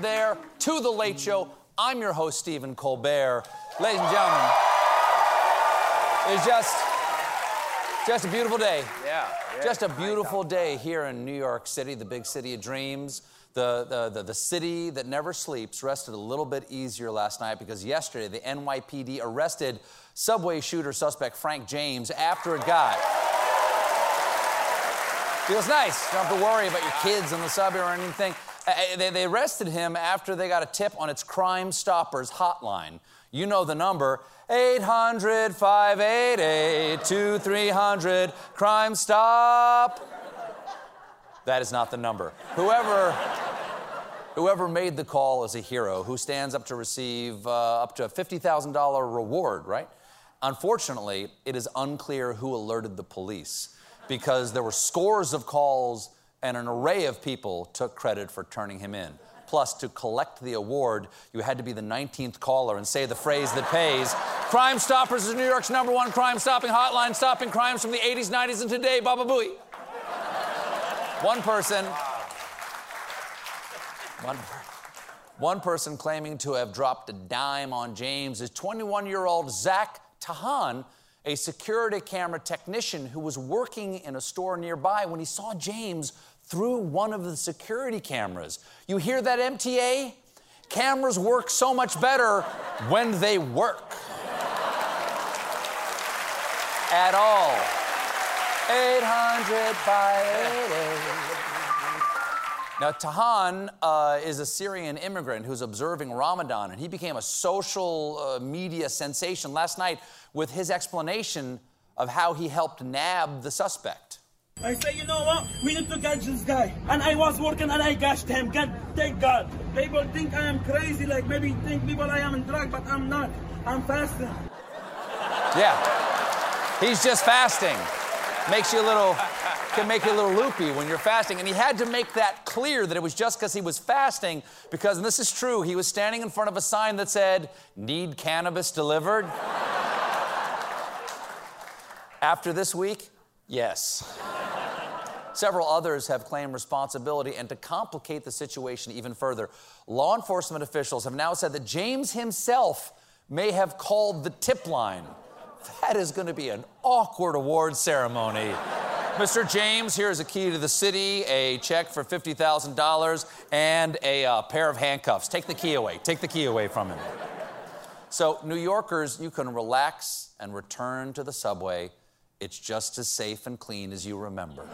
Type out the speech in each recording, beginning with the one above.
There, to The Late Show. I'm your host, Stephen Colbert. Ladies and gentlemen, it's just, just a beautiful day. Yeah. Just a beautiful day here in New York City, the big city of dreams. The, the, the, the city that never sleeps rested a little bit easier last night because yesterday the NYPD arrested subway shooter suspect Frank James after it got. Feels nice. Don't have to worry about your kids in the subway or anything. They, they arrested him after they got a tip on its Crime Stoppers hotline. You know the number 800 588 2300 Crime Stop. That is not the number. Whoever, whoever made the call is a hero who stands up to receive uh, up to a $50,000 reward, right? Unfortunately, it is unclear who alerted the police because there were scores of calls and an array of people took credit for turning him in. Plus, to collect the award, you had to be the 19th caller and say the phrase that pays. Crime Stoppers is New York's number one crime stopping hotline, stopping crimes from the 80s, 90s, and today. Baba Booey. One person. One, one person claiming to have dropped a dime on James is 21 year old Zach Tahan, a security camera technician who was working in a store nearby when he saw James through one of the security cameras. You hear that, MTA? Cameras work so much better when they work. At all. 800 Now, Tahan uh, is a Syrian immigrant who's observing Ramadan, and he became a social uh, media sensation last night with his explanation of how he helped nab the suspect. I say, you know what? We need to catch this guy. And I was working and I catched him. God, thank God. People think I am crazy, like maybe think people I am in drug, but I'm not. I'm fasting. Yeah. He's just fasting. Makes you a little, can make you a little loopy when you're fasting. And he had to make that clear that it was just because he was fasting, because, and this is true, he was standing in front of a sign that said, Need cannabis delivered? After this week, yes. Several others have claimed responsibility, and to complicate the situation even further, law enforcement officials have now said that James himself may have called the tip line. That is going to be an awkward award ceremony. Mr. James, here's a key to the city, a check for $50,000, and a uh, pair of handcuffs. Take the key away. Take the key away from him. So, New Yorkers, you can relax and return to the subway. It's just as safe and clean as you remember.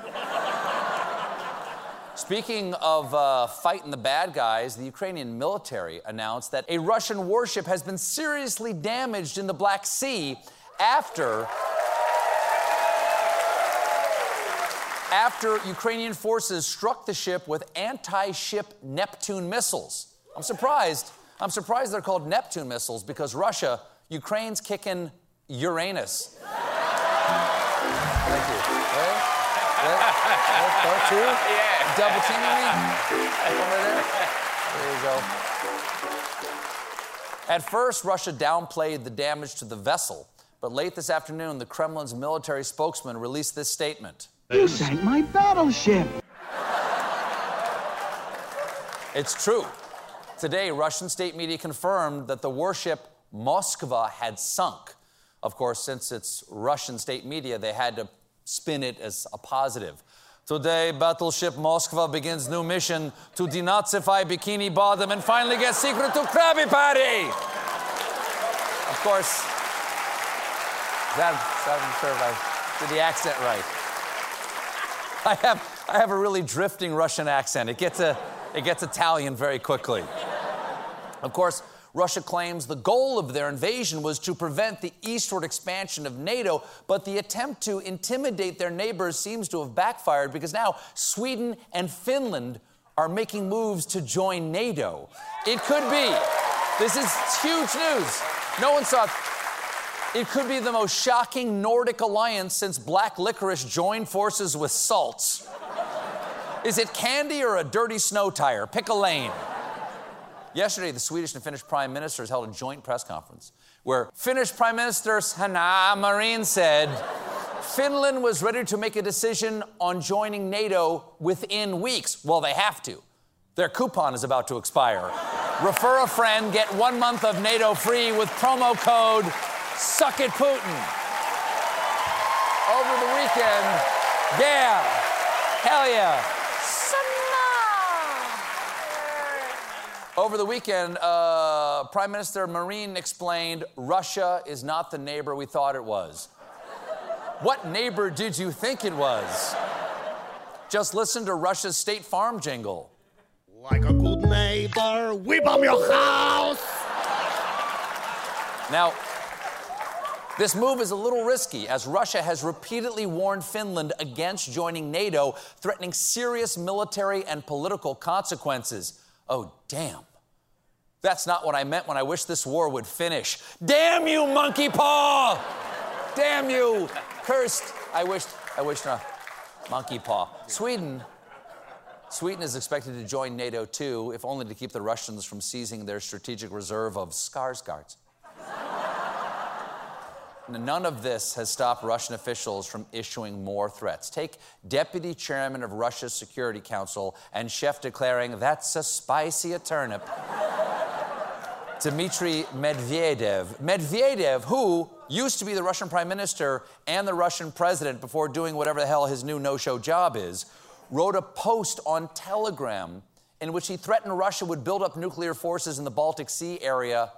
Speaking of uh, fighting the bad guys, the Ukrainian military announced that a Russian warship has been seriously damaged in the Black Sea after after Ukrainian forces struck the ship with anti-ship Neptune missiles. I'm surprised. I'm surprised they're called Neptune missiles because Russia, Ukraine's kicking Uranus. Thank you. Hey, that- that- that too? Double teaming me? Over there? There you go. At first, Russia downplayed the damage to the vessel, but late this afternoon, the Kremlin's military spokesman released this statement. You sank my battleship. It's true. Today, Russian state media confirmed that the warship Moskva had sunk. Of course, since it's Russian state media, they had to spin it as a positive. Today, battleship Moskva begins new mission to denazify Bikini Bottom and finally get secret to Krabby Patty. Of course, that, I'm sure if I did the accent right. I have, I have a really drifting Russian accent. It gets, a, it gets Italian very quickly. Of course, Russia claims the goal of their invasion was to prevent the eastward expansion of NATO, but the attempt to intimidate their neighbors seems to have backfired because now Sweden and Finland are making moves to join NATO. It could be. This is huge news. No one saw it. It could be the most shocking Nordic alliance since black licorice joined forces with salts. Is it candy or a dirty snow tire? Pick a lane. Yesterday, the Swedish and Finnish prime ministers held a joint press conference where Finnish Prime Minister Sanna Marin said Finland was ready to make a decision on joining NATO within weeks. Well, they have to. Their coupon is about to expire. Refer a friend, get one month of NATO free with promo code Suck It Putin. Over the weekend, yeah, hell yeah. Over the weekend, uh, Prime Minister Marin explained Russia is not the neighbor we thought it was. what neighbor did you think it was? Just listen to Russia's State Farm jingle. Like a good neighbor, we bomb your house. Now, this move is a little risky as Russia has repeatedly warned Finland against joining NATO, threatening serious military and political consequences. Oh, damn. That's not what I meant when I wish this war would finish. Damn you, monkey paw! Damn you! Cursed. I wished, I wished, uh, monkey paw. Sweden. Sweden is expected to join NATO too, if only to keep the Russians from seizing their strategic reserve of Skarsgårds. None of this has stopped Russian officials from issuing more threats. Take Deputy Chairman of Russia's Security Council and chef declaring, that's a spicy a turnip. Dmitry Medvedev. Medvedev, who used to be the Russian prime minister and the Russian president before doing whatever the hell his new no show job is, wrote a post on Telegram in which he threatened Russia would build up nuclear forces in the Baltic Sea area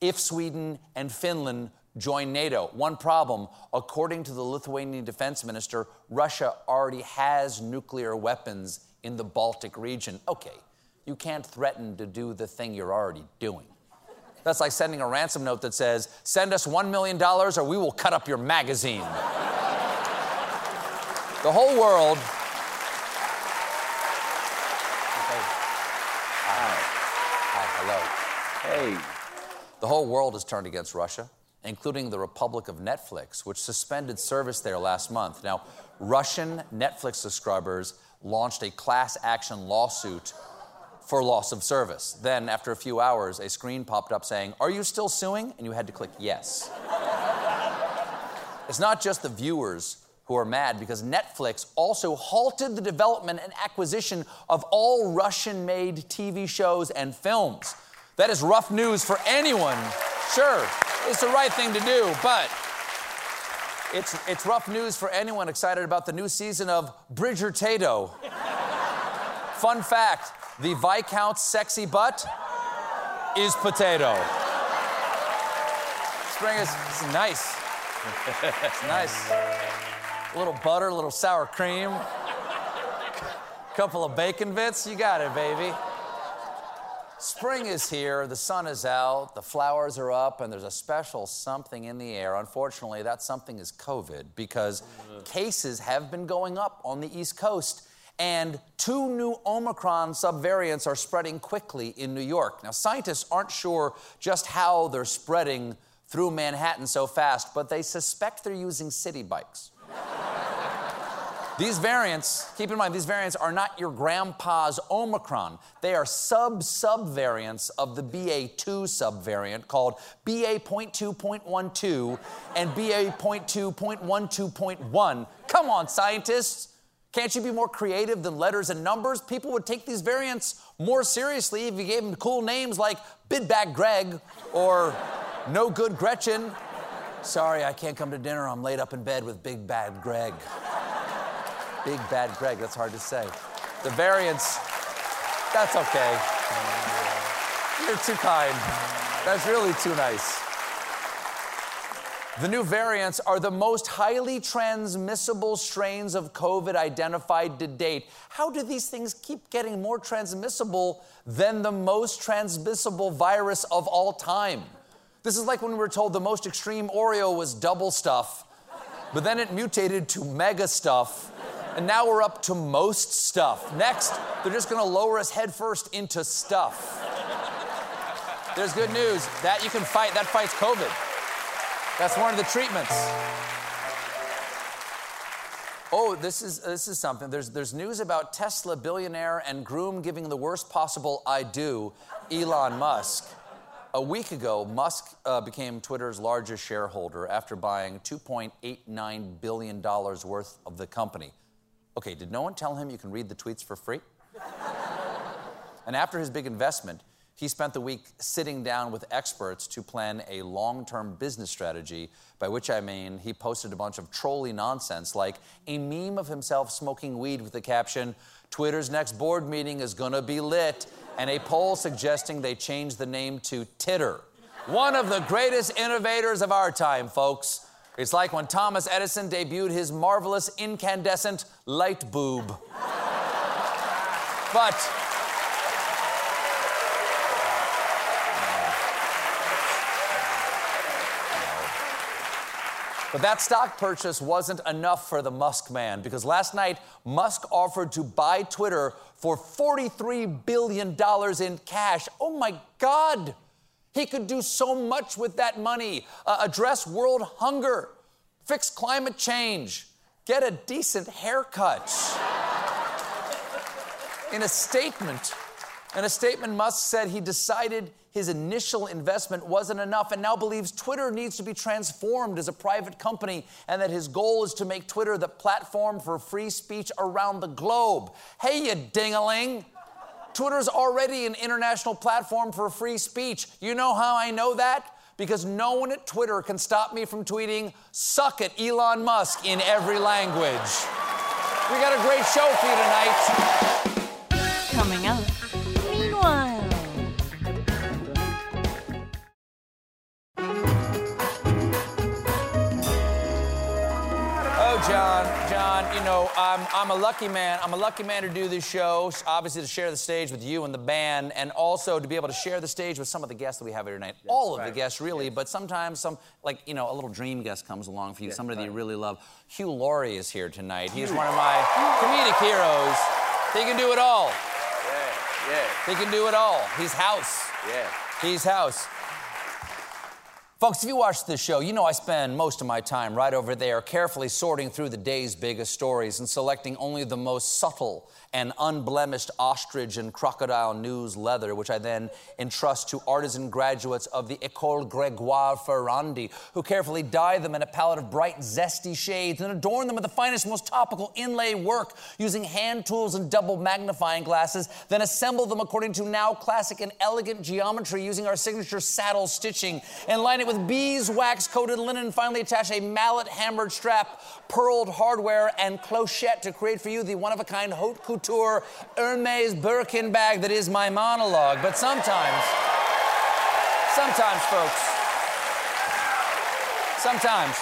if Sweden and Finland join NATO. One problem, according to the Lithuanian defense minister, Russia already has nuclear weapons in the Baltic region. Okay, you can't threaten to do the thing you're already doing. That's like sending a ransom note that says, send us $1 million or we will cut up your magazine. the whole world. Hi. Hi, hello. Hey. The whole world has turned against Russia including the Republic of Netflix, which suspended service there last month. Now, Russian Netflix subscribers launched a class action lawsuit for loss of service. Then, after a few hours, a screen popped up saying, Are you still suing? And you had to click yes. it's not just the viewers who are mad because Netflix also halted the development and acquisition of all Russian made TV shows and films. That is rough news for anyone. Sure, it's the right thing to do, but it's, it's rough news for anyone excited about the new season of Bridger Tato. Fun fact the Viscount's sexy butt is potato. Spring is nice. it's nice. A little butter, a little sour cream, a couple of bacon bits. You got it, baby. Spring is here, the sun is out, the flowers are up, and there's a special something in the air. Unfortunately, that something is COVID because cases have been going up on the East Coast, and two new Omicron subvariants are spreading quickly in New York. Now, scientists aren't sure just how they're spreading through Manhattan so fast, but they suspect they're using city bikes. These variants, keep in mind, these variants are not your grandpa's Omicron. They are sub sub variants of the BA2 subvariant called BA.2.12 and BA.2.12.1. Come on, scientists. Can't you be more creative than letters and numbers? People would take these variants more seriously if you gave them cool names like Big Bad Greg or No Good Gretchen. Sorry, I can't come to dinner. I'm laid up in bed with Big Bad Greg. Big Bad Greg, that's hard to say. The variants, that's okay. You're too kind. That's really too nice. The new variants are the most highly transmissible strains of COVID identified to date. How do these things keep getting more transmissible than the most transmissible virus of all time? This is like when we were told the most extreme Oreo was double stuff, but then it mutated to mega stuff, and now we're up to most stuff. Next, they're just gonna lower us headfirst into stuff. There's good news that you can fight, that fights COVID. That's one of the treatments. Oh, this is this is something. There's there's news about Tesla billionaire and groom giving the worst possible I do, Elon Musk. A week ago, Musk uh, became Twitter's largest shareholder after buying 2.89 billion dollars worth of the company. Okay, did no one tell him you can read the tweets for free? and after his big investment, he spent the week sitting down with experts to plan a long term business strategy, by which I mean he posted a bunch of trolly nonsense like a meme of himself smoking weed with the caption, Twitter's next board meeting is gonna be lit, and a poll suggesting they change the name to Titter. One of the greatest innovators of our time, folks. It's like when Thomas Edison debuted his marvelous incandescent light boob. but But that stock purchase wasn't enough for the Musk man because last night Musk offered to buy Twitter for $43 billion in cash. Oh my God! He could do so much with that money uh, address world hunger, fix climate change, get a decent haircut. in a statement, in a statement, Musk said he decided his initial investment wasn't enough and now believes Twitter needs to be transformed as a private company and that his goal is to make Twitter the platform for free speech around the globe. Hey, you dingaling! Twitter's already an international platform for free speech. You know how I know that? Because no one at Twitter can stop me from tweeting, suck it, Elon Musk, in every language. We got a great show for you tonight. Coming up. John, John, you know, I'm, I'm a lucky man. I'm a lucky man to do this show, obviously to share the stage with you and the band, and also to be able to share the stage with some of the guests that we have here tonight. All of the guests, really, but sometimes some, like, you know, a little dream guest comes along for you, somebody that you really love. Hugh Laurie is here tonight. He's one of my comedic heroes. He can do it all. Yeah, yeah, He can do it all. He's house. yeah. He's house. Folks, if you watch this show, you know I spend most of my time right over there carefully sorting through the day's biggest stories and selecting only the most subtle and unblemished ostrich and crocodile news leather, which I then entrust to artisan graduates of the École Grégoire Ferrandi, who carefully dye them in a palette of bright, zesty shades and adorn them with the finest, most topical inlay work using hand tools and double magnifying glasses, then assemble them according to now classic and elegant geometry using our signature saddle stitching, and line it with beeswax coated linen, finally attach a mallet hammered strap, pearled hardware, and clochette to create for you the one of a kind haute couture Hermes Birkin bag that is my monologue. But sometimes, sometimes, folks, sometimes,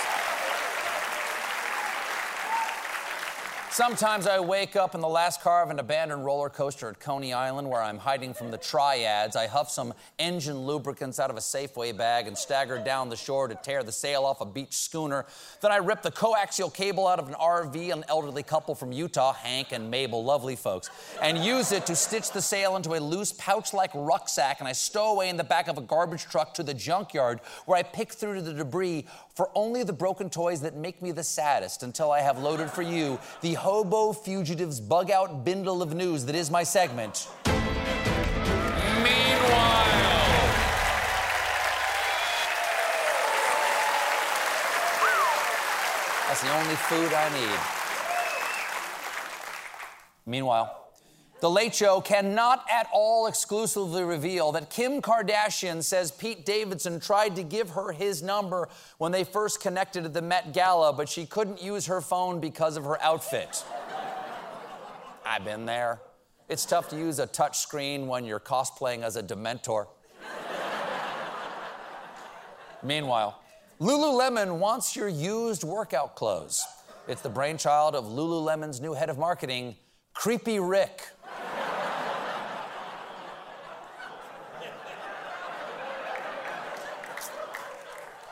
Sometimes I wake up in the last car of an abandoned roller coaster at Coney Island where I'm hiding from the triads. I huff some engine lubricants out of a Safeway bag and stagger down the shore to tear the sail off a beach schooner. Then I rip the coaxial cable out of an RV, an elderly couple from Utah, Hank and Mabel, lovely folks, and use it to stitch the sail into a loose pouch like rucksack. And I stow away in the back of a garbage truck to the junkyard where I pick through the debris for only the broken toys that make me the saddest until I have loaded for you the hobo fugitives bug out bindle of news that is my segment. Meanwhile. That's the only food I need. Meanwhile, the Late Show cannot at all exclusively reveal that Kim Kardashian says Pete Davidson tried to give her his number when they first connected at the Met Gala, but she couldn't use her phone because of her outfit. I've been there. It's tough to use a touch screen when you're cosplaying as a Dementor. Meanwhile, Lululemon wants your used workout clothes. It's the brainchild of Lululemon's new head of marketing, Creepy Rick.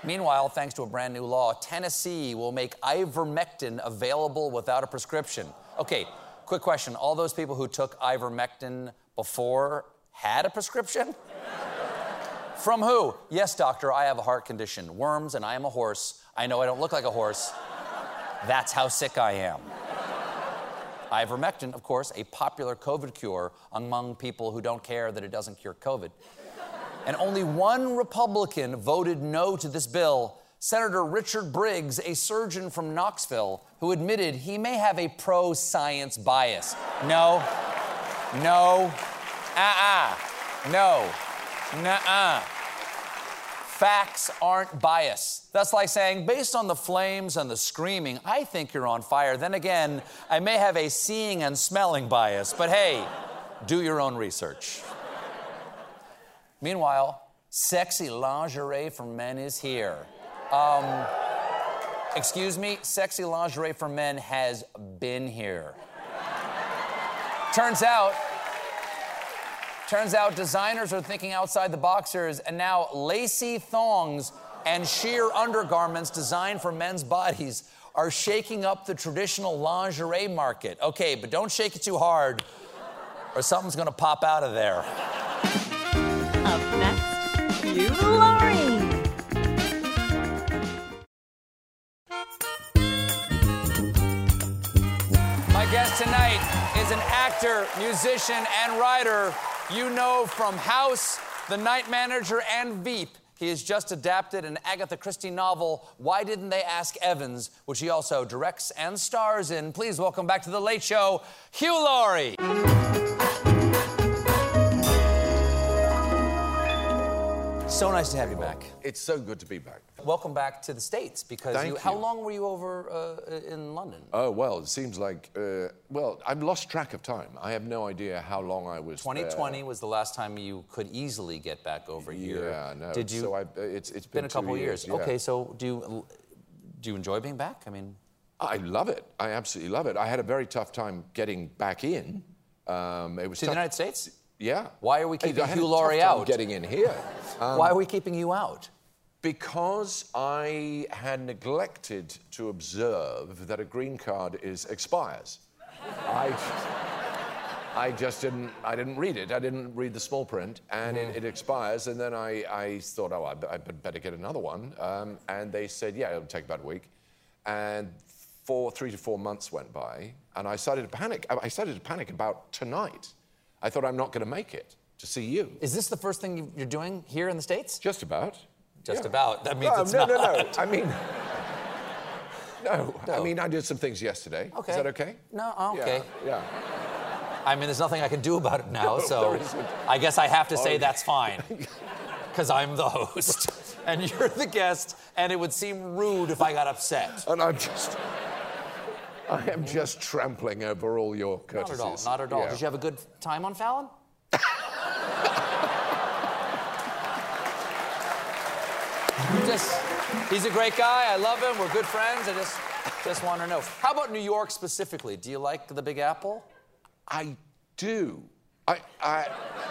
Meanwhile, thanks to a brand new law, Tennessee will make ivermectin available without a prescription. Okay, quick question. All those people who took ivermectin before had a prescription? From who? Yes, doctor, I have a heart condition, worms, and I am a horse. I know I don't look like a horse. That's how sick I am. Ivermectin, of course, a popular COVID cure among people who don't care that it doesn't cure COVID. And only one Republican voted no to this bill Senator Richard Briggs, a surgeon from Knoxville, who admitted he may have a pro science bias. No, no, uh uh, no, nuh uh. Facts aren't bias. That's like saying, based on the flames and the screaming, I think you're on fire. Then again, I may have a seeing and smelling bias, but hey, do your own research. Meanwhile, sexy lingerie for men is here. Um, excuse me, sexy lingerie for men has been here. Turns out, turns out designers are thinking outside the boxers, and now lacy thongs and sheer undergarments designed for men's bodies are shaking up the traditional lingerie market. Okay, but don't shake it too hard, or something's gonna pop out of there. Laurie. My guest tonight is an actor, musician, and writer you know from House, The Night Manager, and Veep. He has just adapted an Agatha Christie novel, Why Didn't They Ask Evans, which he also directs and stars in. Please welcome back to The Late Show, Hugh Laurie. So nice to have you back. It's so good to be back. Welcome back to the States because Thank you, how long were you over uh, in London? Oh, well, it seems like, uh, well, I've lost track of time. I have no idea how long I was there. 2020 was the last time you could easily get back over here. Yeah, no. Did you? So I, it's, it's been been, a couple of years. yeah. Okay, so do you do you enjoy being back? I mean, I love it. I absolutely love it. I had a very tough time getting back in. Um, it was to the United States. Yeah. Why are we keeping Hugh Laurie out? Getting in here. Um, Why are we keeping you out? Because I had neglected to observe that a green card is expires. I, I just didn't. I didn't read it. I didn't read the small print, and Mm-hmm. it, it expires. And then I, I thought, oh, I, I better get another one. Um, and they said, yeah, it'll take about a week. And four, three to four months went by, and I started to panic. I started to panic about tonight. I thought I'm not going to make it to see you. Is this the first thing you- you're doing here in the States? Just about. Just Yeah. about. That means no, it's no, not. no, no. no. I mean, no, I mean, I did some things yesterday. Okay. Is that okay? No, oh, okay. Yeah. I mean, there's nothing I can do about it now, No, so. I guess I have to say Okay. that's fine. Because I'm the host and you're the guest, and it would seem rude if I got upset. And I'm just, I am just trampling over all your Not courtesies. at all. Not at all. Yeah. Did you have a good time on Fallon? just, he's a great guy. I love him. We're good friends. I just, just want to know. How about New York specifically? Do you like the Big Apple? I do. I, I,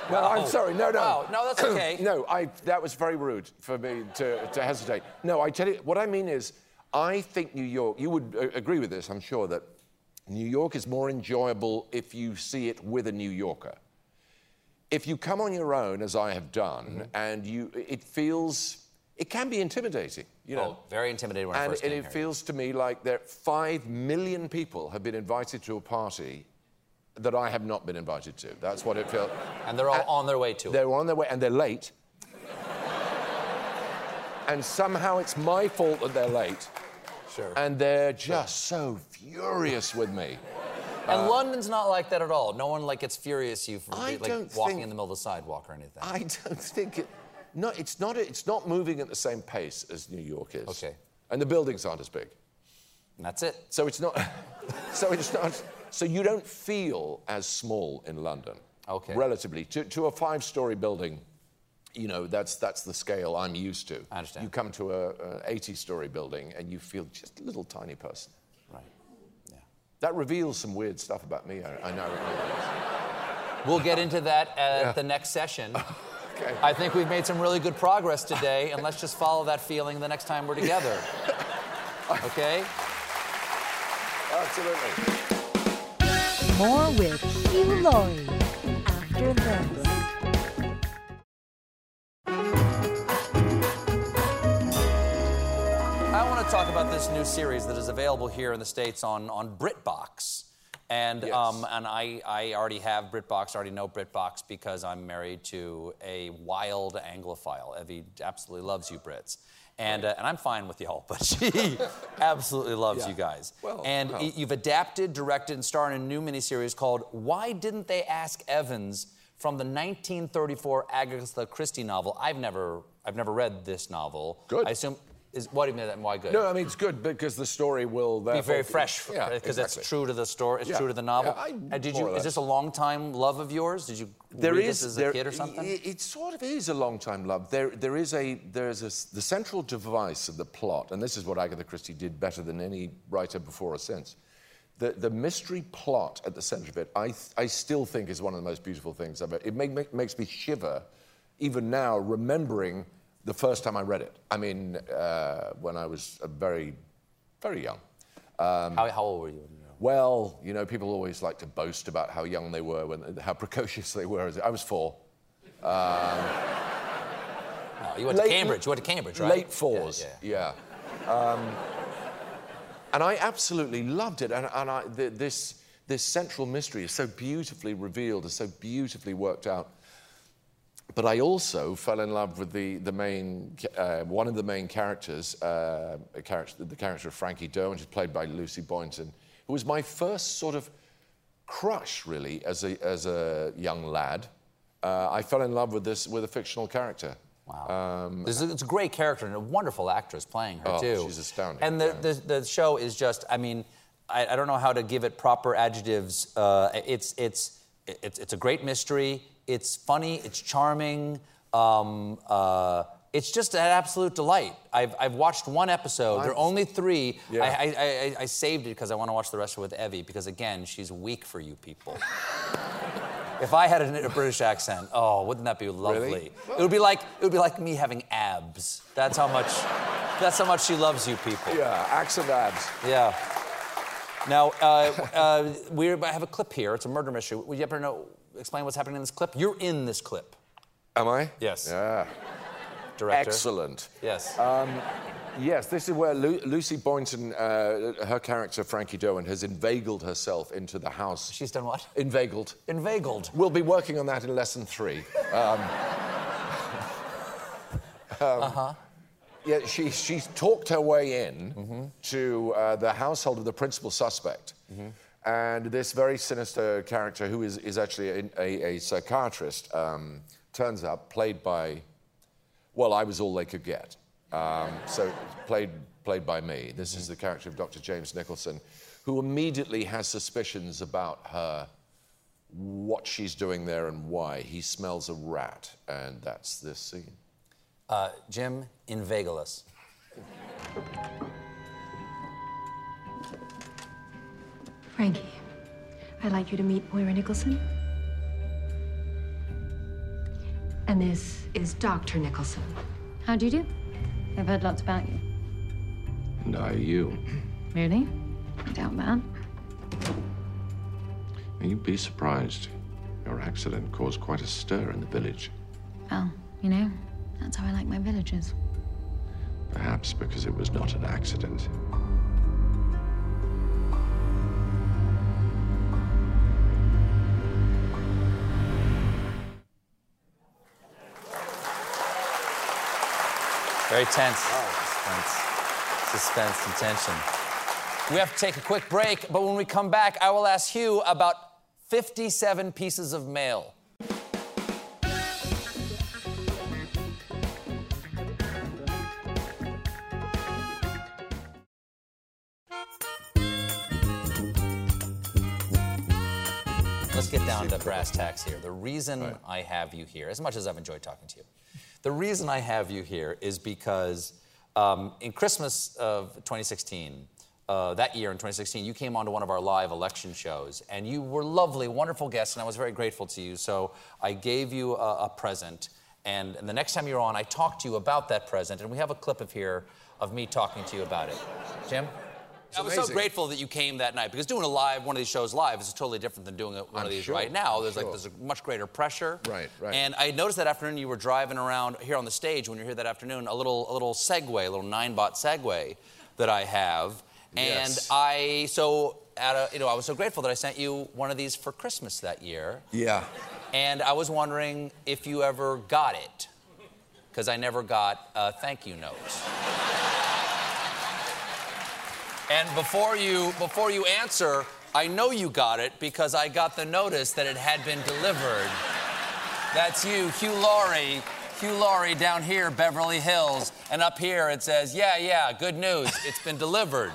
well, I'm oh. sorry. No, no. Wow. No, that's okay. no, I, that was very rude for me to, to hesitate. No, I tell you, what I mean is, I think New York, you would uh, agree with this, I'm sure, that New York is more enjoyable if you see it with a New Yorker. If you come on your own, as I have done, Mm-hmm. and you, it feels, it can be intimidating, you know. Oh, very intimidating when I And first it, came it here. feels to me like that five million people have been invited to a party that I have not been invited to. That's what it feels. And they're all on their way to it. They're on their way and they're late. and somehow it's my fault that they're late. Sure. And they're just so furious with me. And London's not like that at all. No one like gets furious you for I like walking think- in the middle of the sidewalk or anything. I don't think it. No, it's not. It's not moving at the same pace as New York is. Okay. And the buildings aren't as big. And that's it. So it's not. so it's not. So you don't feel as small in London. Okay. Relatively to, to a five-story building, you know, that's that's the scale I'm used to. I understand. You come to a, a 80-story building and you feel just a little tiny person. Right. Yeah. That reveals some weird stuff about me. I, I know. We'll get into that at the next session. okay. I think we've made some really good progress today, and let's just follow that feeling the next time we're together. Okay? Absolutely. More with Hugh Laurie after this. This new series that is available here in the States on, on BritBox. And, Yes. um, and I, I already have BritBox, I already know BritBox because I'm married to a wild Anglophile. Evie absolutely loves you Brits. And, uh, and I'm fine with y'all, but she absolutely loves Yeah. you guys. Well, and well. you've adapted, directed, and starred in a new miniseries called Why Didn't They Ask Evans from the 1934 Agatha Christie novel. I've never, I've never read this novel. Good. I assume, is, what do you mean, that- why good? No, I mean it's good because the story will be very fresh Yeah, because exactly. it's true to the story. It's Yeah. true to the novel. Yeah, I- did you? Is this a long time love of yours? Did you There read is this as there- a kid or something? It, it sort of is a long time love. There, there is a there's a the central device of the plot, and this is what Agatha Christie did better than any writer before or since. The, the mystery plot at the center of it, I, I still think is one of the most beautiful things ever. It make, make, makes me shiver, even now, remembering the first time I read it. I mean, uh, when I was very, very young. how, how old were you? when you were- Well, you know, people always like to boast about how young they were, when, how precocious they were. I was four. No, you went Late- to Cambridge. You went to Cambridge, right? Late fours, Yeah, yeah. Um, and I absolutely loved it. And, and I, th- this, this central mystery is so beautifully revealed, is so beautifully worked out. But I also fell in love with the, the main, uh, one of the main characters, uh, a character, the character of Frankie Derwent, who's played by Lucy Boynton, who was my first sort of crush, really, as a, as a young lad. Uh, I fell in love with this, with a fictional character. Wow. This is, it's a great character and a wonderful actress playing her Oh, too. she's astounding, And the, the, the show is just. I mean, I, I don't know how to give it proper adjectives. Uh, it's it's it's it's a great mystery. It's funny. It's charming. Um, uh, it's just an absolute delight. I've, I've watched one episode. there are only three. Yeah. I, I, I, I saved it because I want to watch the rest of it with Evie because again, she's weak for you people. If I had a, a British accent, oh, wouldn't that be lovely? Really? It would be like it would be like me having abs. That's how much. That's how much she loves you people. Yeah, accent abs. Yeah. Now, uh, uh, we I have a clip here. It's a murder mystery. Would you ever know? Explain what's happening in this clip. You're in this clip, Am I? Yes. Yeah. director. Excellent. Yes. Yes, this is where Lu- Lucy Boynton, uh, her character Frankie Derwent, has inveigled herself into the house. She's done what? inveigled. Inveigled. We'll be working on that in lesson three. Um, uh-huh. Yeah, she, she's talked her way in to uh, the household of the principal suspect. And this very sinister character, who is, is actually a, a, a psychiatrist, um, turns up, played by, well, I was all they could get. Um, so played, played by me. This is the character of Dr. James Nicholson, who immediately has suspicions about her what she's doing there and why. He smells a rat, and that's this scene. Uh, Jim, inveigle us. Frankie, I'd like you to meet Moira Nicholson. And this is Dr. Nicholson. How do you do? I've heard lots about you. And I you. Really? I doubt that. You'd be surprised. Your accident caused quite a stir in the village. Well, you know, that's how I like my villagers. Perhaps because it was not an accident. Very tense. Oh. Suspense. Suspense and tension. We have to take a quick break, but when we come back, I will ask Hugh about 57 pieces of mail. Let's get down to brass tacks here. The reason I have you here, as much as I've enjoyed talking to you, The reason I have you here is because um, in Christmas of 2016, uh, that year in 2016, you came on to one of our live election shows, and you were lovely, wonderful guest, and I was very grateful to you. So I gave you a, a present, and, and the next time you're on, I talked to you about that present, and we have a clip of here of me talking to you about it. Jim? I was so grateful that you came that night because doing a live one of these shows live is totally different than doing it one I'm of these sure, right now. There's like there's a much greater pressure. Right, right. And I noticed that afternoon you were driving around here on the stage when you're here that afternoon, a little a little Segway, a little Ninebot Segway that I have. And Yes. I so at a, you know I was so grateful that I sent you one of these for Christmas that year. Yeah. And I was wondering if you ever got it, because I never got a thank you note. And before you before you answer, I know you got it because I got the notice that it had been delivered. That's you, Hugh Laurie. Hugh Laurie down here, Beverly Hills, and up here it says, "Yeah, yeah, good news. It's been delivered."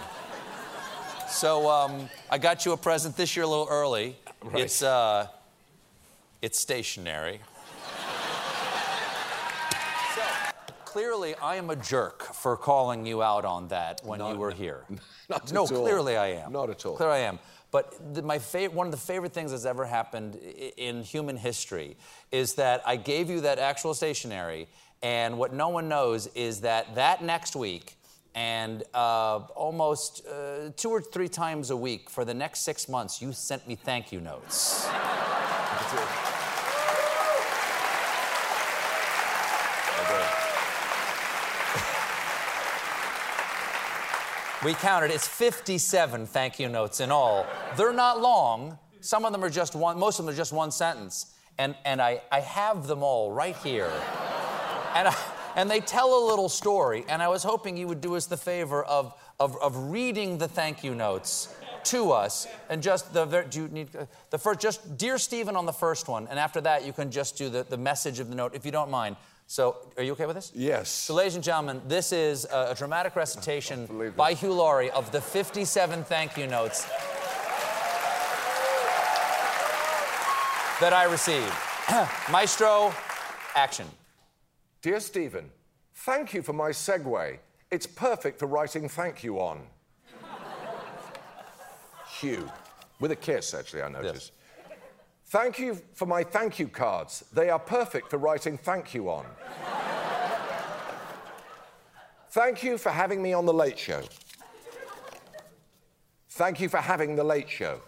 So um, I got you a present this year a little early. Right. It's uh, it's stationery. so, clearly, I am a jerk for calling you out on that when you were here. Not no, at all. clearly I am. Not at all. Clearly I am. But the, my fa- one of the favorite things that's ever happened in human history is that I gave you that actual stationery, and what no one knows is that that next week, and uh, almost uh, two or three times a week for the next six months, you sent me thank you notes. We counted, it's 57 thank you notes in all. They're not long. Some of them are just one, most of them are just one sentence. And, and I, I have them all right here. And, I, and they tell a little story. And I was hoping you would do us the favor of, of, of reading the thank you notes to us. And just the, do you need, uh, the first, just Dear Stephen on the first one. And after that, you can just do the, the message of the note, if you don't mind. So, are you okay with this? Yes. So, ladies and gentlemen, this is a, a dramatic recitation by. Hugh Laurie of the 57 thank you notes that I received. Maestro, action. Dear Stephen, thank you for my Segway. It's perfect for writing thank you on. Hugh. With a kiss, actually, I noticed. Thank you for my thank you cards. They are perfect for writing thank you on. Thank you for having me on The Late Show. Thank you for having The Late Show.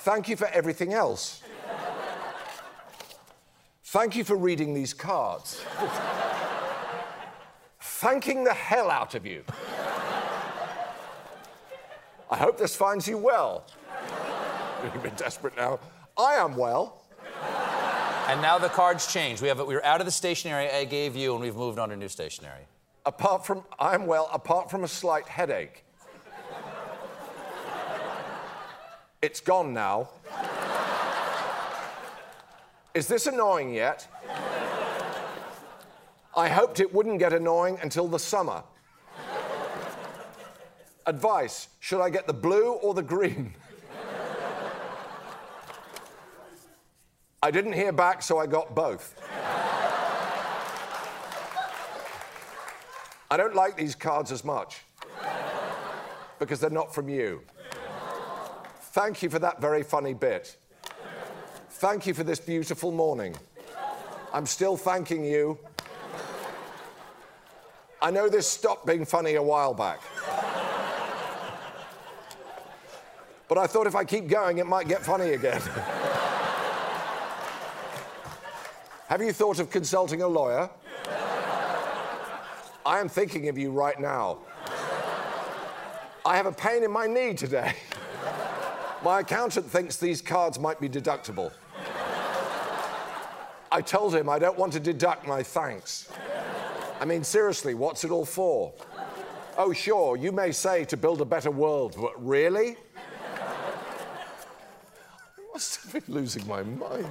Thank you for everything else. Thank you for reading these cards. Thanking the hell out of you. I hope this finds you well. A bit desperate now. I am well. And now the cards change. We have we're out of the stationery I gave you, and we've moved on to new stationery. Apart from, I am well, apart from a slight headache. It's gone now. Is this annoying yet? I hoped it wouldn't get annoying until the summer. Advice should I get the blue or the green? I didn't hear back, so I got both. I don't like these cards as much because they're not from you. Thank you for that very funny bit. Thank you for this beautiful morning. I'm still thanking you. I know this stopped being funny a while back. But I thought if I keep going, it might get funny again. Have you thought of consulting a lawyer? I am thinking of you right now. I have a pain in my knee today. My accountant thinks these cards might be deductible. I told him I don't want to deduct my thanks. I mean, seriously, what's it all for? Oh, sure, you may say to build a better world, but really? I must have been losing my mind.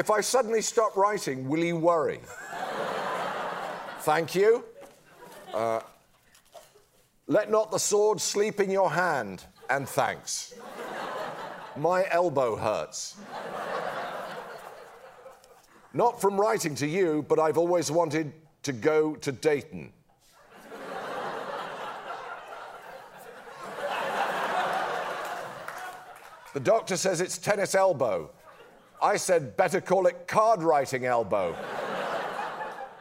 If I suddenly stop writing, will you worry? Thank you. Uh, let not the sword sleep in your hand, and thanks. My elbow hurts. Not from writing to you, but I've always wanted to go to Dayton. the doctor says it's tennis elbow. I said, better call it card writing elbow.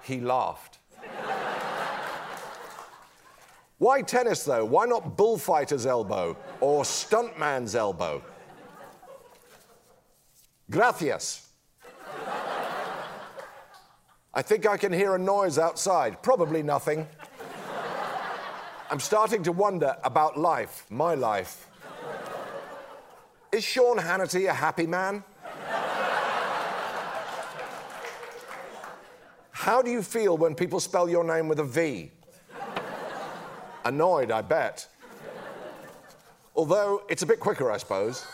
he laughed. Why tennis, though? Why not bullfighter's elbow or stuntman's elbow? Gracias. I think I can hear a noise outside. Probably nothing. I'm starting to wonder about life, my life. Is Sean Hannity a happy man? How do you feel when people spell your name with a V? Annoyed, I bet. Although it's a bit quicker, I suppose.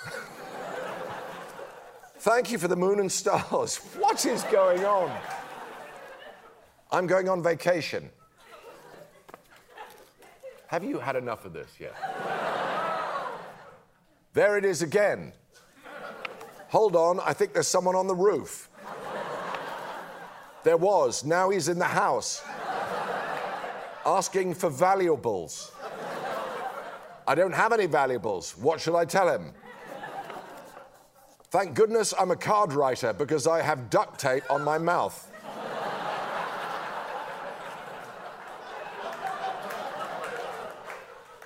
Thank you for the moon and stars. What is going on? I'm going on vacation. Have you had enough of this yet? There it is again. Hold on, I think there's someone on the roof. There was, now he's in the house. Asking for valuables. I don't have any valuables. What shall I tell him? Thank goodness I'm a card writer because I have duct tape on my mouth.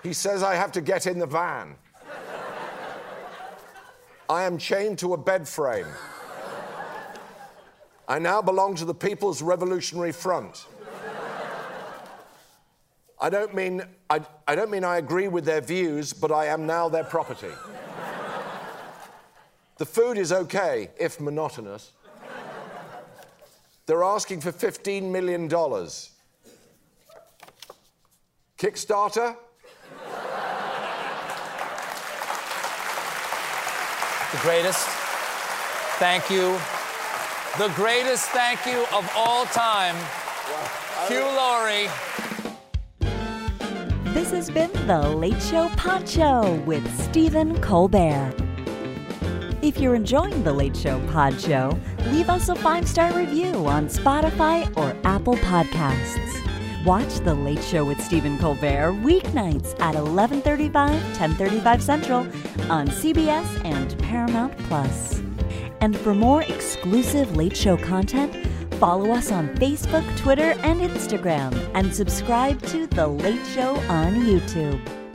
He says I have to get in the van. I am chained to a bed frame. I now belong to the People's Revolutionary Front. I don't mean I, I don't mean I agree with their views, but I am now their property. The food is okay, if monotonous. They're asking for $15 million. Kickstarter? The greatest. Thank you. The greatest thank you of all time. Hugh Laurie. This has been The Late Show Pod Show with Stephen Colbert. If you're enjoying The Late Show Pod Show, leave us a five star review on Spotify or Apple Podcasts. Watch The Late Show with Stephen Colbert weeknights at 11:35, 10:35 Central on CBS and Paramount Plus. And for more exclusive Late Show content, follow us on Facebook, Twitter, and Instagram, and subscribe to The Late Show on YouTube.